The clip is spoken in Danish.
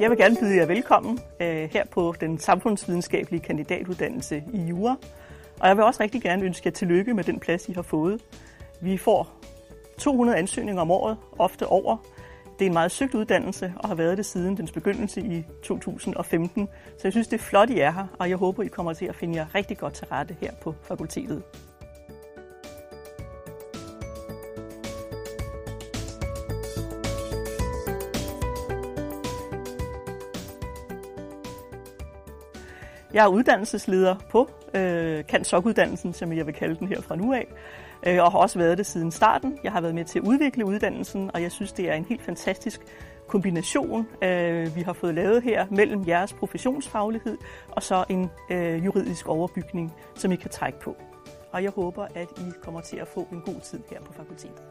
Jeg vil gerne byde jer velkommen øh, her på den samfundsvidenskabelige kandidatuddannelse i Jura. Og jeg vil også rigtig gerne ønske jer tillykke med den plads, I har fået. Vi får 200 ansøgninger om året, ofte over. Det er en meget søgt uddannelse og har været det siden dens begyndelse i 2015. Så jeg synes, det er flot, I er her, og jeg håber, I kommer til at finde jer rigtig godt til rette her på fakultetet. Jeg er uddannelsesleder på øh, Kansok-uddannelsen, som jeg vil kalde den her fra nu af, øh, og har også været det siden starten. Jeg har været med til at udvikle uddannelsen, og jeg synes, det er en helt fantastisk kombination, øh, vi har fået lavet her mellem jeres professionsfaglighed og så en øh, juridisk overbygning, som I kan trække på. Og jeg håber, at I kommer til at få en god tid her på fakultetet.